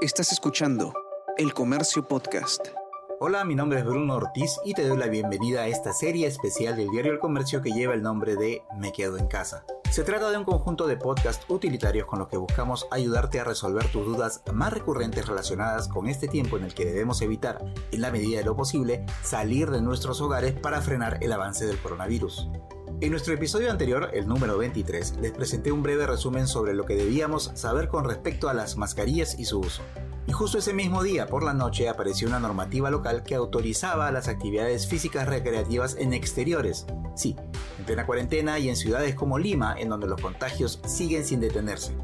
Estás escuchando El Comercio Podcast. Hola, mi nombre es Bruno Ortiz y te doy la bienvenida a esta serie especial del diario El Comercio que lleva el nombre de Me Quedo en Casa. Se trata de un conjunto de podcasts utilitarios con los que buscamos ayudarte a resolver tus dudas más recurrentes relacionadas con este tiempo en el que debemos evitar, en la medida de lo posible, salir de nuestros hogares para frenar el avance del coronavirus. En nuestro episodio anterior, el número 23, les presenté un breve resumen sobre lo que debíamos saber con respecto a las mascarillas y su uso. Y justo ese mismo día, por la noche, apareció una normativa local que autorizaba las actividades físicas recreativas en exteriores. Sí, en plena cuarentena y en ciudades como Lima, en donde los contagios siguen sin detenerse.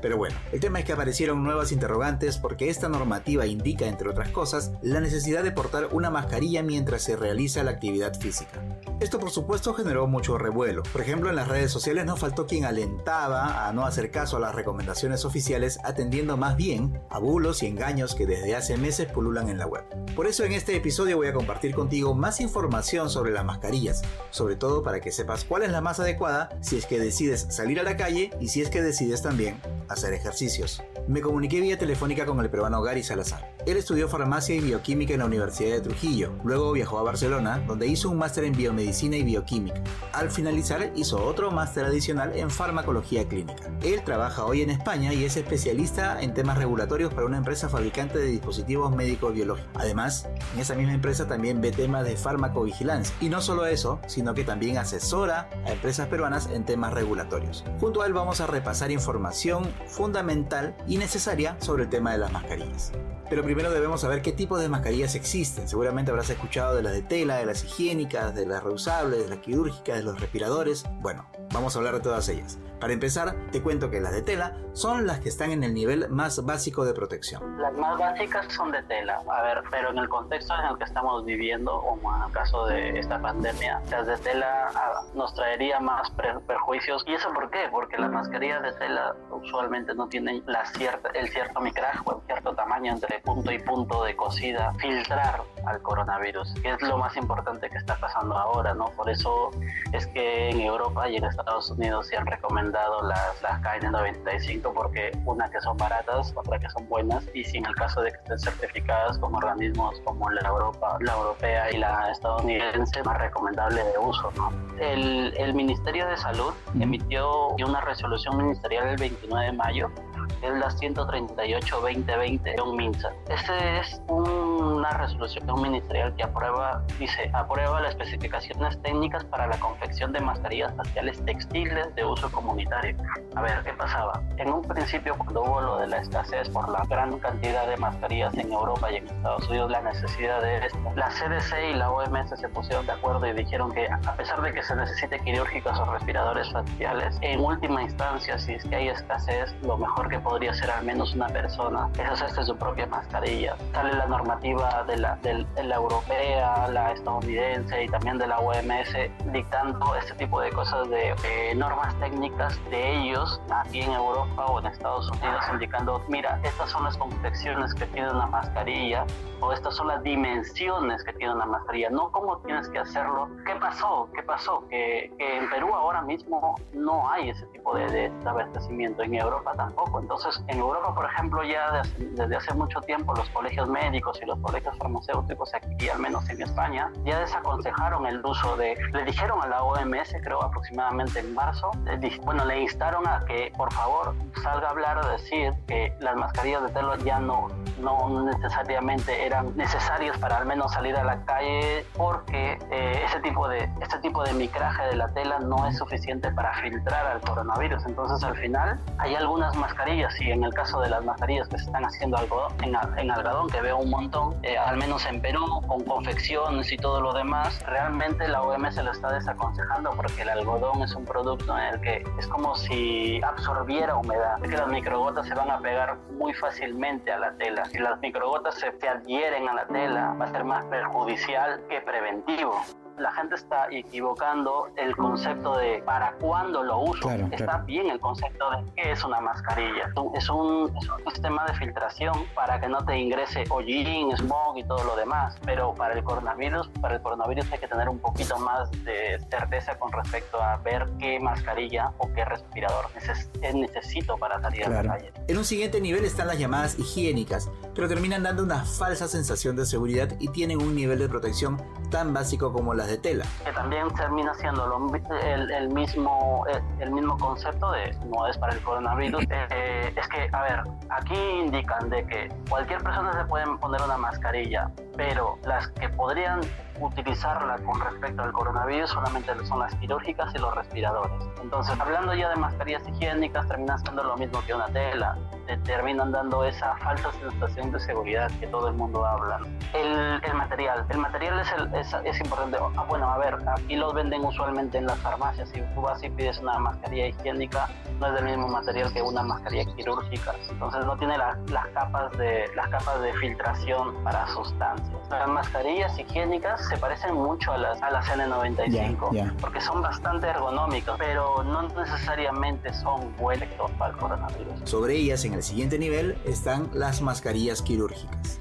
Pero bueno, el tema es que aparecieron nuevas interrogantes porque esta normativa indica, entre otras cosas, la necesidad de portar una mascarilla mientras se realiza la actividad física. Esto por supuesto generó mucho revuelo. Por ejemplo, en las redes sociales no faltó quien alentaba a no hacer caso a las recomendaciones oficiales, atendiendo más bien a bulos y engaños que desde hace meses pululan en la web. Por eso en este episodio voy a compartir contigo más información sobre las mascarillas, sobre todo para que sepas cuál es la más adecuada si es que decides salir a la calle y si es que decides también hacer ejercicios. Me comuniqué vía telefónica con el peruano Gary Salazar. Él estudió farmacia y bioquímica en la Universidad de Trujillo. Luego viajó a Barcelona, donde hizo un máster en biomedicina y bioquímica. Al finalizar, hizo otro máster adicional en farmacología clínica. Él trabaja hoy en España y es especialista en temas regulatorios para una empresa fabricante de dispositivos médicos biológicos. Además, en esa misma empresa también ve temas de farmacovigilancia. Y no solo eso, sino que también asesora a empresas peruanas en temas regulatorios. Junto a él vamos a repasar información fundamental y necesaria sobre el tema de las mascarillas. Pero primero debemos saber qué tipos de mascarillas existen. Seguramente habrás escuchado de las de tela, de las higiénicas, de las reusables, de las quirúrgicas, de los respiradores. Bueno, vamos a hablar de todas ellas. Para empezar, te cuento que las de tela son las que están en el nivel más básico de protección. Las más básicas son de tela, a ver, pero en el contexto en el que estamos viviendo, como en el caso de esta pandemia, las de tela ah, nos traería más perjuicios. ¿Y eso por qué? Porque las mascarillas de tela usualmente no tienen la cierta, el cierto micraje o el cierto tamaño entre punto y punto de cosida, filtrar al coronavirus, que es lo más importante que está pasando ahora, ¿no? Por eso es que en Europa y en Estados Unidos se han recomendado las, las KN95 porque una que son baratas, otra que son buenas y si en el caso de que estén certificadas como organismos como la Europa, la europea y la estadounidense, más recomendable de uso, ¿no? El, el Ministerio de Salud emitió una resolución ministerial el 29 de mayo es la 138-2020 de un MINSA. Esta es una resolución ministerial que aprueba, dice, aprueba las especificaciones técnicas para la confección de mascarillas faciales textiles de uso comunitario. A ver, ¿qué pasaba? En un principio, cuando hubo lo de la escasez por la gran cantidad de mascarillas en Europa y en Estados Unidos, la necesidad de esto, la CDC y la OMS se pusieron de acuerdo y dijeron que a pesar de que se necesite quirúrgicos o respiradores faciales, en última instancia, si es que hay escasez, lo mejor que podría ser al menos una persona es hacerse su propia mascarilla. Sale la normativa de la, de la europea, la estadounidense y también de la OMS dictando este tipo de cosas de normas técnicas de ellos aquí en Europa o en Estados Unidos indicando, mira, estas son las confecciones que tiene una mascarilla o estas son las dimensiones que tiene una mascarilla, no cómo tienes que hacerlo. ¿Qué pasó? ¿Qué pasó? Que, que en Perú ahora mismo no hay ese tipo de, de abastecimiento, en Europa tampoco. Entonces, en Europa, por ejemplo, ya desde, hace mucho tiempo los colegios médicos y los colegios farmacéuticos, aquí al menos en España, ya desaconsejaron el uso de, le dijeron a la OMS, creo aproximadamente en marzo, bueno, le instaron a que por favor salga a hablar o decir que las mascarillas de tela ya no, no necesariamente eran necesarias para al menos salir a la calle porque eh, ese tipo de, este tipo de micraje de la tela no es suficiente para filtrar al coronavirus. Entonces al final hay algunas mascarillas y en el caso de las mascarillas que se están haciendo algodón, en, en algodón, que veo un montón, eh, al menos en Perú, con confecciones y todo lo demás, realmente la OMS lo está desaconsejando porque el algodón es un producto en el que es como si absorbiera humedad, que las microgotas se van a pegar muy fácilmente a la tela. Si las microgotas se, se adhieren a la tela, va a ser más perjudicial que preventivo. La gente está equivocando el concepto de para cuándo lo uso. está bien el concepto de qué es una mascarilla. Es un, es un, sistema de filtración para que no te ingrese hollín, smog y todo lo demás. Pero para el coronavirus, para el coronavirus hay que tener un poquito más de certeza con respecto a ver qué mascarilla o qué respirador necesito para salir a la calle. En un siguiente nivel están las llamadas higiénicas, pero terminan dando una falsa sensación de seguridad y tienen un nivel de protección tan básico como las de tela. Que también termina siendo el, mismo, el, mismo concepto de no es para el coronavirus. Eh, es que, a ver, aquí indican de que cualquier persona se puede poner una mascarilla, pero las que podrían utilizarla con respecto al coronavirus solamente son las quirúrgicas y los respiradores. Entonces, hablando ya de mascarillas higiénicas, termina siendo lo mismo que una tela. Te terminan dando esa falsa sensación de seguridad que todo el mundo habla. El, el material. El material es, el, es, es, importante. Ah, bueno, a ver, aquí los venden usualmente en las farmacias. Si tú vas y pides una mascarilla higiénica, no es del mismo material que una mascarilla quirúrgica. Entonces, no tiene las capas de, las capas de filtración para sustancias. Las mascarillas higiénicas se parecen mucho a las, a las N95 porque son bastante ergonómicas, pero no necesariamente son buenas para el coronavirus. Sobre ellas, en el siguiente nivel, están las mascarillas quirúrgicas.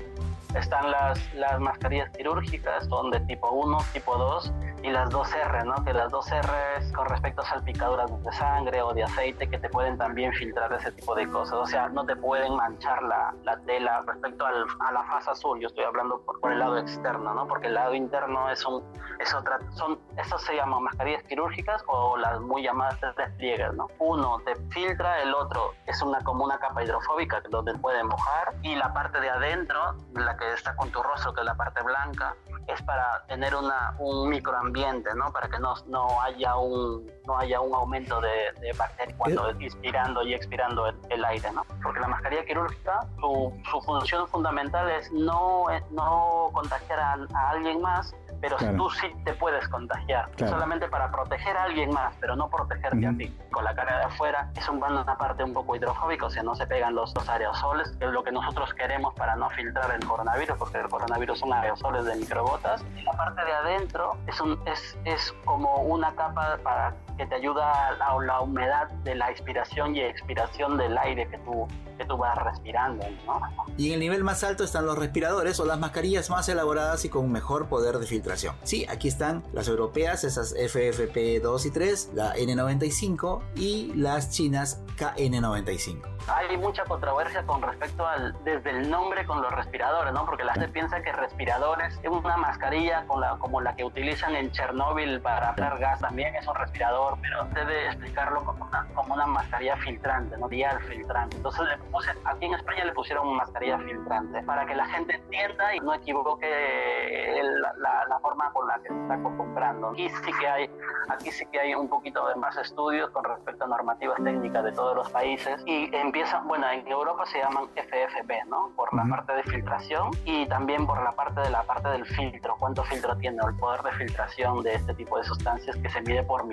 Están las, las mascarillas quirúrgicas, son de tipo 1, tipo 2 y las 2R, ¿no? Que las 2R con respecto a salpicaduras de sangre o de aceite que te pueden también filtrar ese tipo de cosas. O sea, no te pueden manchar la, la tela respecto al, a la fase azul. Yo estoy hablando por, por, el lado externo, ¿no? Porque el lado interno es un es otra son esas se llaman mascarillas quirúrgicas o las muy llamadas despliegues, ¿no? Uno te filtra, el otro es una como una capa hidrofóbica donde puede mojar y la parte de adentro, la que está con tu rostro, que es la parte blanca, es para tener una, un microambiente, ¿no? Para que no, no, haya, un, no haya un aumento de, de bacterias cuando eh. inspirando y expirando el, aire, ¿no? Porque la mascarilla quirúrgica, su, su función fundamental es no, no contagiar a, a alguien más pero tú sí te puedes contagiar, solamente para proteger a alguien más, pero no protegerte a ti. Con la cara de afuera es un, una parte un poco hidrofóbica, o sea, no se pegan los, los aerosoles, que es lo que nosotros queremos para no filtrar el coronavirus, porque el coronavirus son aerosoles de microgotas. Y la parte de adentro es, un, es, es como una capa para que te ayuda a la, humedad de la inspiración y expiración del aire que tú, que tú vas respirando. ¿no? Y en el nivel más alto están los respiradores o las mascarillas más elaboradas y con mejor poder de filtración. Sí, aquí están las europeas, esas FFP2 y 3, la N95 y las chinas KN95 hay mucha controversia con respecto al desde el nombre con los respiradores, ¿no? Porque la gente piensa que respiradores es una mascarilla con la, como la que utilizan en Chernóbil para hacer gas también es un respirador, pero debe explicarlo como una, como una mascarilla filtrante, ¿no? Dial filtrante. Entonces le puse, aquí en España le pusieron mascarilla filtrante para que la gente entienda y no equivoque la, la, forma con la que se está comprando. Aquí sí que hay, aquí sí que hay un poquito de más estudios con respecto a normativas técnicas de todos los países y en bueno, en Europa se llaman FFP, ¿no? Por la parte de filtración y también por la parte de la parte del filtro, cuánto filtro tiene el poder de filtración de este tipo de sustancias que se mide por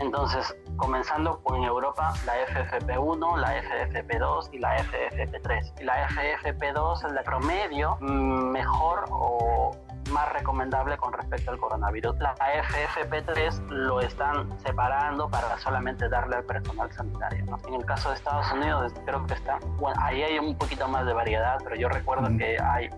Entonces, comenzando con Europa, la FFP1, la FFP2 y la FFP3. Y la FFP2 es la promedio mm, mejor o más recomendable con respecto al coronavirus. La FFP3 lo están separando para solamente darle al personal sanitario. En el caso de Estados Unidos creo que está, bueno, ahí hay un poquito más de variedad, pero yo recuerdo que hay,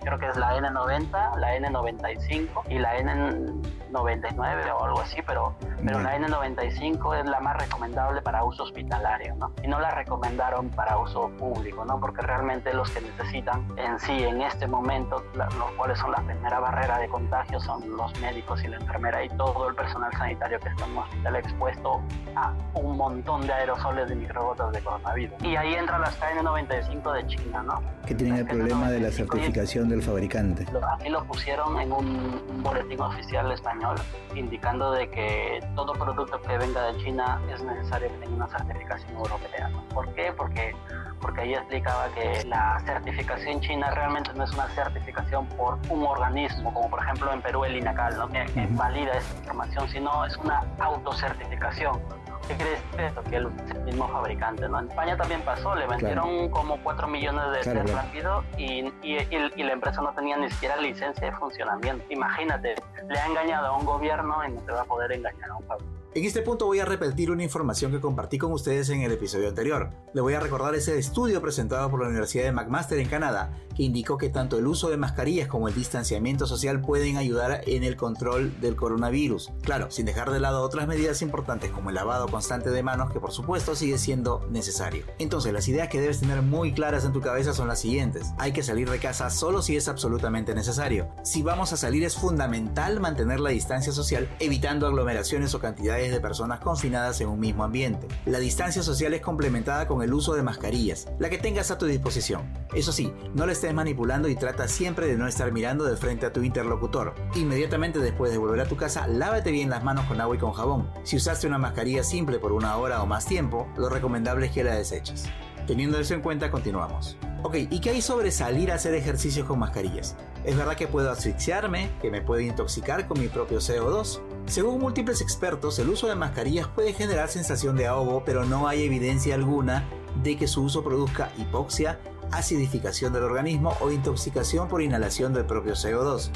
creo que es la N90, la N95 y la N99 o algo así, pero, pero la N95 es la más recomendable para uso hospitalario, ¿no? Y no la recomendaron para uso público, ¿no? Porque realmente los que necesitan en sí, en este momento, los cuales son las primera barrera de contagio son los médicos y la enfermera y todo el personal sanitario que está en un hospital expuesto a un montón de aerosoles de microgotas de coronavirus. Y ahí entra la KN95 de China, ¿no? Que tienen el problema de la certificación del fabricante. Aquí lo pusieron en un boletín oficial español indicando de que todo producto que venga de China es necesario que tenga una certificación europea. ¿Por qué? Porque porque ahí explicaba que la certificación china realmente no es una certificación por un organismo, como por ejemplo en Perú el INACAL, ¿no? que, valida esta información, sino es una autocertificación. ¿Qué crees esto? Que el mismo fabricante, ¿no? En España también pasó, le vendieron como 4 millones de claro, rápido y, y, y, la empresa no tenía ni siquiera licencia de funcionamiento. Imagínate, le ha engañado a un gobierno y no te va a poder engañar a un fabricante. En este punto voy a repetir una información que compartí con ustedes en el episodio anterior. Le voy a recordar ese estudio presentado por la Universidad de McMaster en Canadá que indicó que tanto el uso de mascarillas como el distanciamiento social pueden ayudar en el control del coronavirus. Claro, sin dejar de lado otras medidas importantes como el lavado constante de manos que por supuesto sigue siendo necesario. Entonces las ideas que debes tener muy claras en tu cabeza son las siguientes. Hay que salir de casa solo si es absolutamente necesario. Si vamos a salir es fundamental mantener la distancia social evitando aglomeraciones o cantidades de personas confinadas en un mismo ambiente. La distancia social es complementada con el uso de mascarillas, la que tengas a tu disposición. Eso sí, no la estés manipulando y trata siempre de no estar mirando de frente a tu interlocutor. Inmediatamente después de volver a tu casa, lávate bien las manos con agua y con jabón. Si usaste una mascarilla simple por una hora o más tiempo, lo recomendable es que la deseches. Teniendo eso en cuenta, continuamos. Ok, ¿y qué hay sobre salir a hacer ejercicios con mascarillas? ¿Es verdad que puedo asfixiarme, que me puedo intoxicar con mi propio CO2? Según múltiples expertos, el uso de mascarillas puede generar sensación de ahogo, pero no hay evidencia alguna de que su uso produzca hipoxia, acidificación del organismo o intoxicación por inhalación del propio CO2.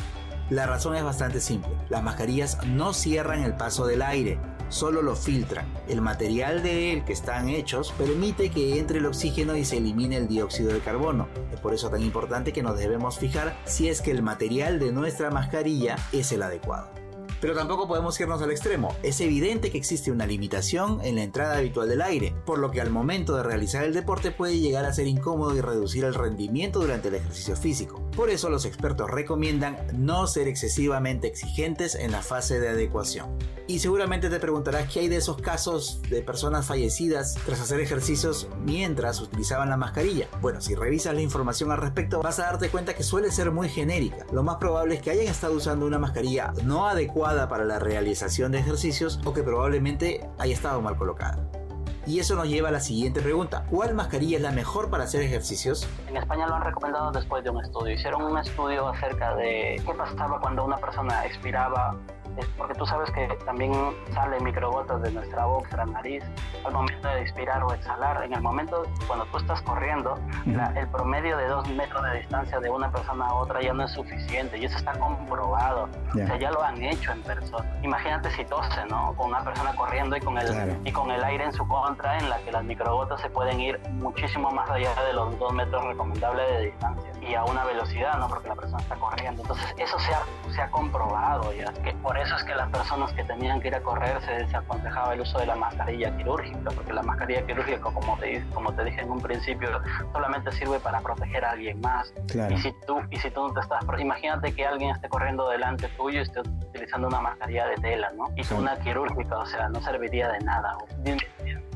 La razón es bastante simple. Las mascarillas no cierran el paso del aire, solo lo filtran. El material de él que están hechos permite que entre el oxígeno y se elimine el dióxido de carbono. Es por eso tan importante que nos debemos fijar si es que el material de nuestra mascarilla es el adecuado. Pero tampoco podemos irnos al extremo. Es evidente que existe una limitación en la entrada habitual del aire, por lo que al momento de realizar el deporte puede llegar a ser incómodo y reducir el rendimiento durante el ejercicio físico. Por eso los expertos recomiendan no ser excesivamente exigentes en la fase de adecuación. Y seguramente te preguntarás qué hay de esos casos de personas fallecidas tras hacer ejercicios mientras utilizaban la mascarilla. Bueno, si revisas la información al respecto vas a darte cuenta que suele ser muy genérica. Lo más probable es que hayan estado usando una mascarilla no adecuada para la realización de ejercicios o que probablemente haya estado mal colocada. Y eso nos lleva a la siguiente pregunta. ¿Cuál mascarilla es la mejor para hacer ejercicios? En España lo han recomendado después de un estudio. Hicieron un estudio acerca de qué pasaba cuando una persona expiraba porque tú sabes que también salen microgotas de nuestra boca, nuestra nariz, al momento de expirar o exhalar. En el momento cuando tú estás corriendo, el promedio de dos metros de distancia de una persona a otra ya no es suficiente y eso está comprobado. O sea, ya lo han hecho en persona. Imagínate si tose, ¿no? Con una persona corriendo y con, el, y con el aire en su contra, en la que las microgotas se pueden ir muchísimo más allá de los dos metros recomendables de distancia y a una velocidad, ¿no? Porque la persona está corriendo. Entonces, eso se ha, se ha comprobado ya. Que por eso es que las personas que tenían que ir a correr se desaconsejaba el uso de la mascarilla quirúrgica, porque la mascarilla quirúrgica, como te, como te dije en un principio, solamente sirve para proteger a alguien más. Y si tú, y si tú no te estás, imagínate que alguien esté corriendo delante tuyo y esté utilizando una mascarilla de tela, ¿no? Y una quirúrgica, o sea, no serviría de nada.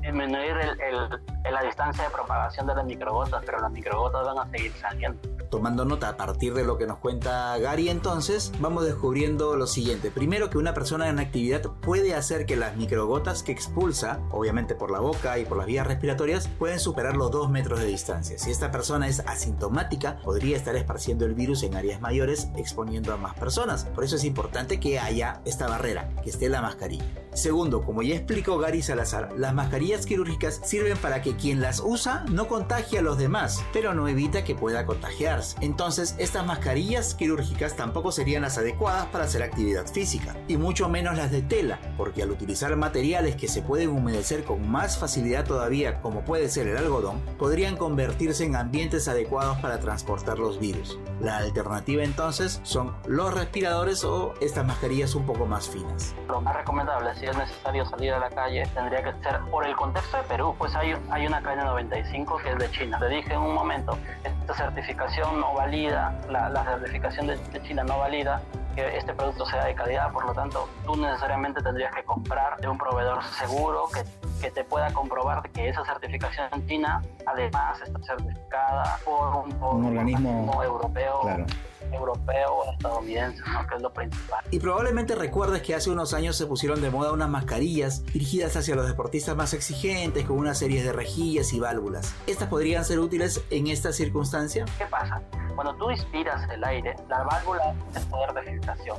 Disminuir el, la distancia de propagación de las microgotas, pero las microgotas van a seguir saliendo. Tomando nota a partir de lo que nos cuenta Gary entonces, vamos descubriendo lo siguiente. Primero que una persona en actividad puede hacer que las microgotas que expulsa, obviamente por la boca y por las vías respiratorias, pueden superar los 2 metros de distancia. Si esta persona es asintomática, podría estar esparciendo el virus en áreas mayores, exponiendo a más personas. Por eso es importante que haya esta barrera, que esté la mascarilla. Segundo, como ya explicó Gary Salazar, las mascarillas quirúrgicas sirven para que quien las usa no contagie a los demás, pero no evita que pueda contagiarse. Entonces, estas mascarillas quirúrgicas tampoco serían las adecuadas para hacer actividad física, y mucho menos las de tela, porque al utilizar materiales que se pueden humedecer con más facilidad todavía, como puede ser el algodón, podrían convertirse en ambientes adecuados para transportar los virus. La alternativa entonces son los respiradores o estas mascarillas un poco más finas. Lo más recomendable si es necesario salir a la calle, tendría que ser por el contexto de Perú, pues hay, hay una KN95 que es de China. Te dije en un momento, esta certificación no valida, la, la certificación de, de China no valida que este producto sea de calidad, por lo tanto tú necesariamente tendrías que comprar de un proveedor seguro que, que te pueda comprobar que esa certificación en China además está certificada por un, por un organismo, europeo. Claro europeo o estadounidense, ¿no? que es lo principal. Y probablemente recuerdes que hace unos años se pusieron de moda unas mascarillas dirigidas hacia los deportistas más exigentes con una serie de rejillas y válvulas. ¿Estas podrían ser útiles en esta circunstancia? ¿Qué pasa? Cuando tú inspiras el aire, la válvula es el poder de filtración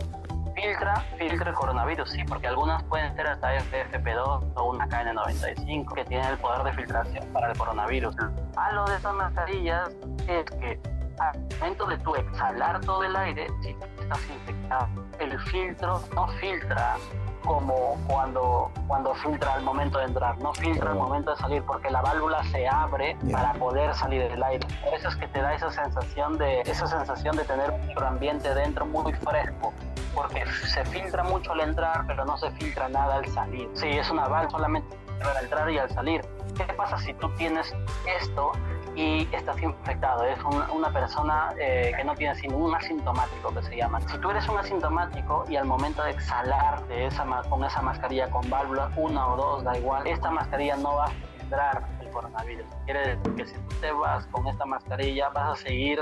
filtra, filtra el coronavirus, sí, porque algunas pueden ser hasta FFP2 o una KN95 que tienen el poder de filtración para el coronavirus. A lo de estas mascarillas es que al momento de tu exhalar todo el aire, si estás infectado, el filtro no filtra como cuando, cuando filtra al momento de entrar, no filtra al momento de salir, porque la válvula se abre para poder salir del aire. Por eso es que te da esa sensación de, esa sensación de tener un ambiente dentro muy fresco, porque se filtra mucho al entrar, pero no se filtra nada al salir. Sí, es una válvula solamente para entrar y al salir. ¿Qué pasa si tú tienes esto y estás infectado. Es una persona eh, que no tiene ningún asintomático que se llama. Si tú eres un asintomático y al momento de exhalar de esa, con esa mascarilla con válvula, una o dos, da igual, esta mascarilla no va a filtrar el coronavirus. Quiere decir que si tú te vas con esta mascarilla vas a seguir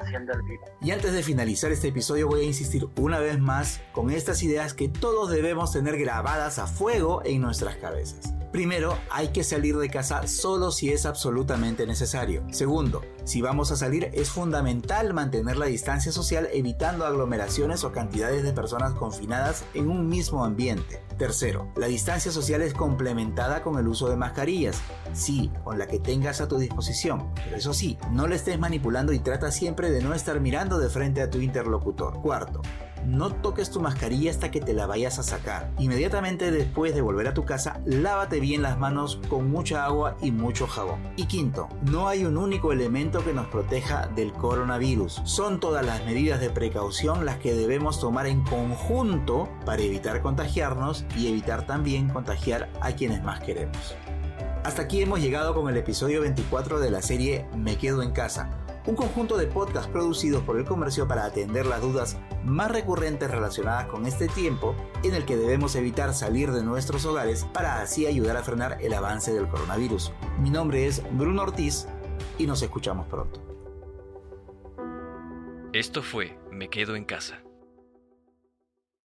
haciendo el virus. Y antes de finalizar este episodio voy a insistir una vez más con estas ideas que todos debemos tener grabadas a fuego en nuestras cabezas. Primero, hay que salir de casa solo si es absolutamente necesario. Segundo, si vamos a salir es fundamental mantener la distancia social evitando aglomeraciones o cantidades de personas confinadas en un mismo ambiente. Tercero, la distancia social es complementada con el uso de mascarillas, sí, con la que tengas a tu disposición, pero eso sí, no le estés manipulando y trata siempre de no estar mirando de frente a tu interlocutor. Cuarto, no toques tu mascarilla hasta que te la vayas a sacar. Inmediatamente después de volver a tu casa, lávate bien las manos con mucha agua y mucho jabón. Y quinto, no hay un único elemento que nos proteja del coronavirus. Son todas las medidas de precaución las que debemos tomar en conjunto para evitar contagiarnos y evitar también contagiar a quienes más queremos. Hasta aquí hemos llegado con el episodio 24 de la serie Me Quedo en Casa un conjunto de podcasts producidos por el comercio para atender las dudas más recurrentes relacionadas con este tiempo en el que debemos evitar salir de nuestros hogares para así ayudar a frenar el avance del coronavirus. Mi nombre es Bruno Ortiz y nos escuchamos pronto. Esto fue Me Quedo en Casa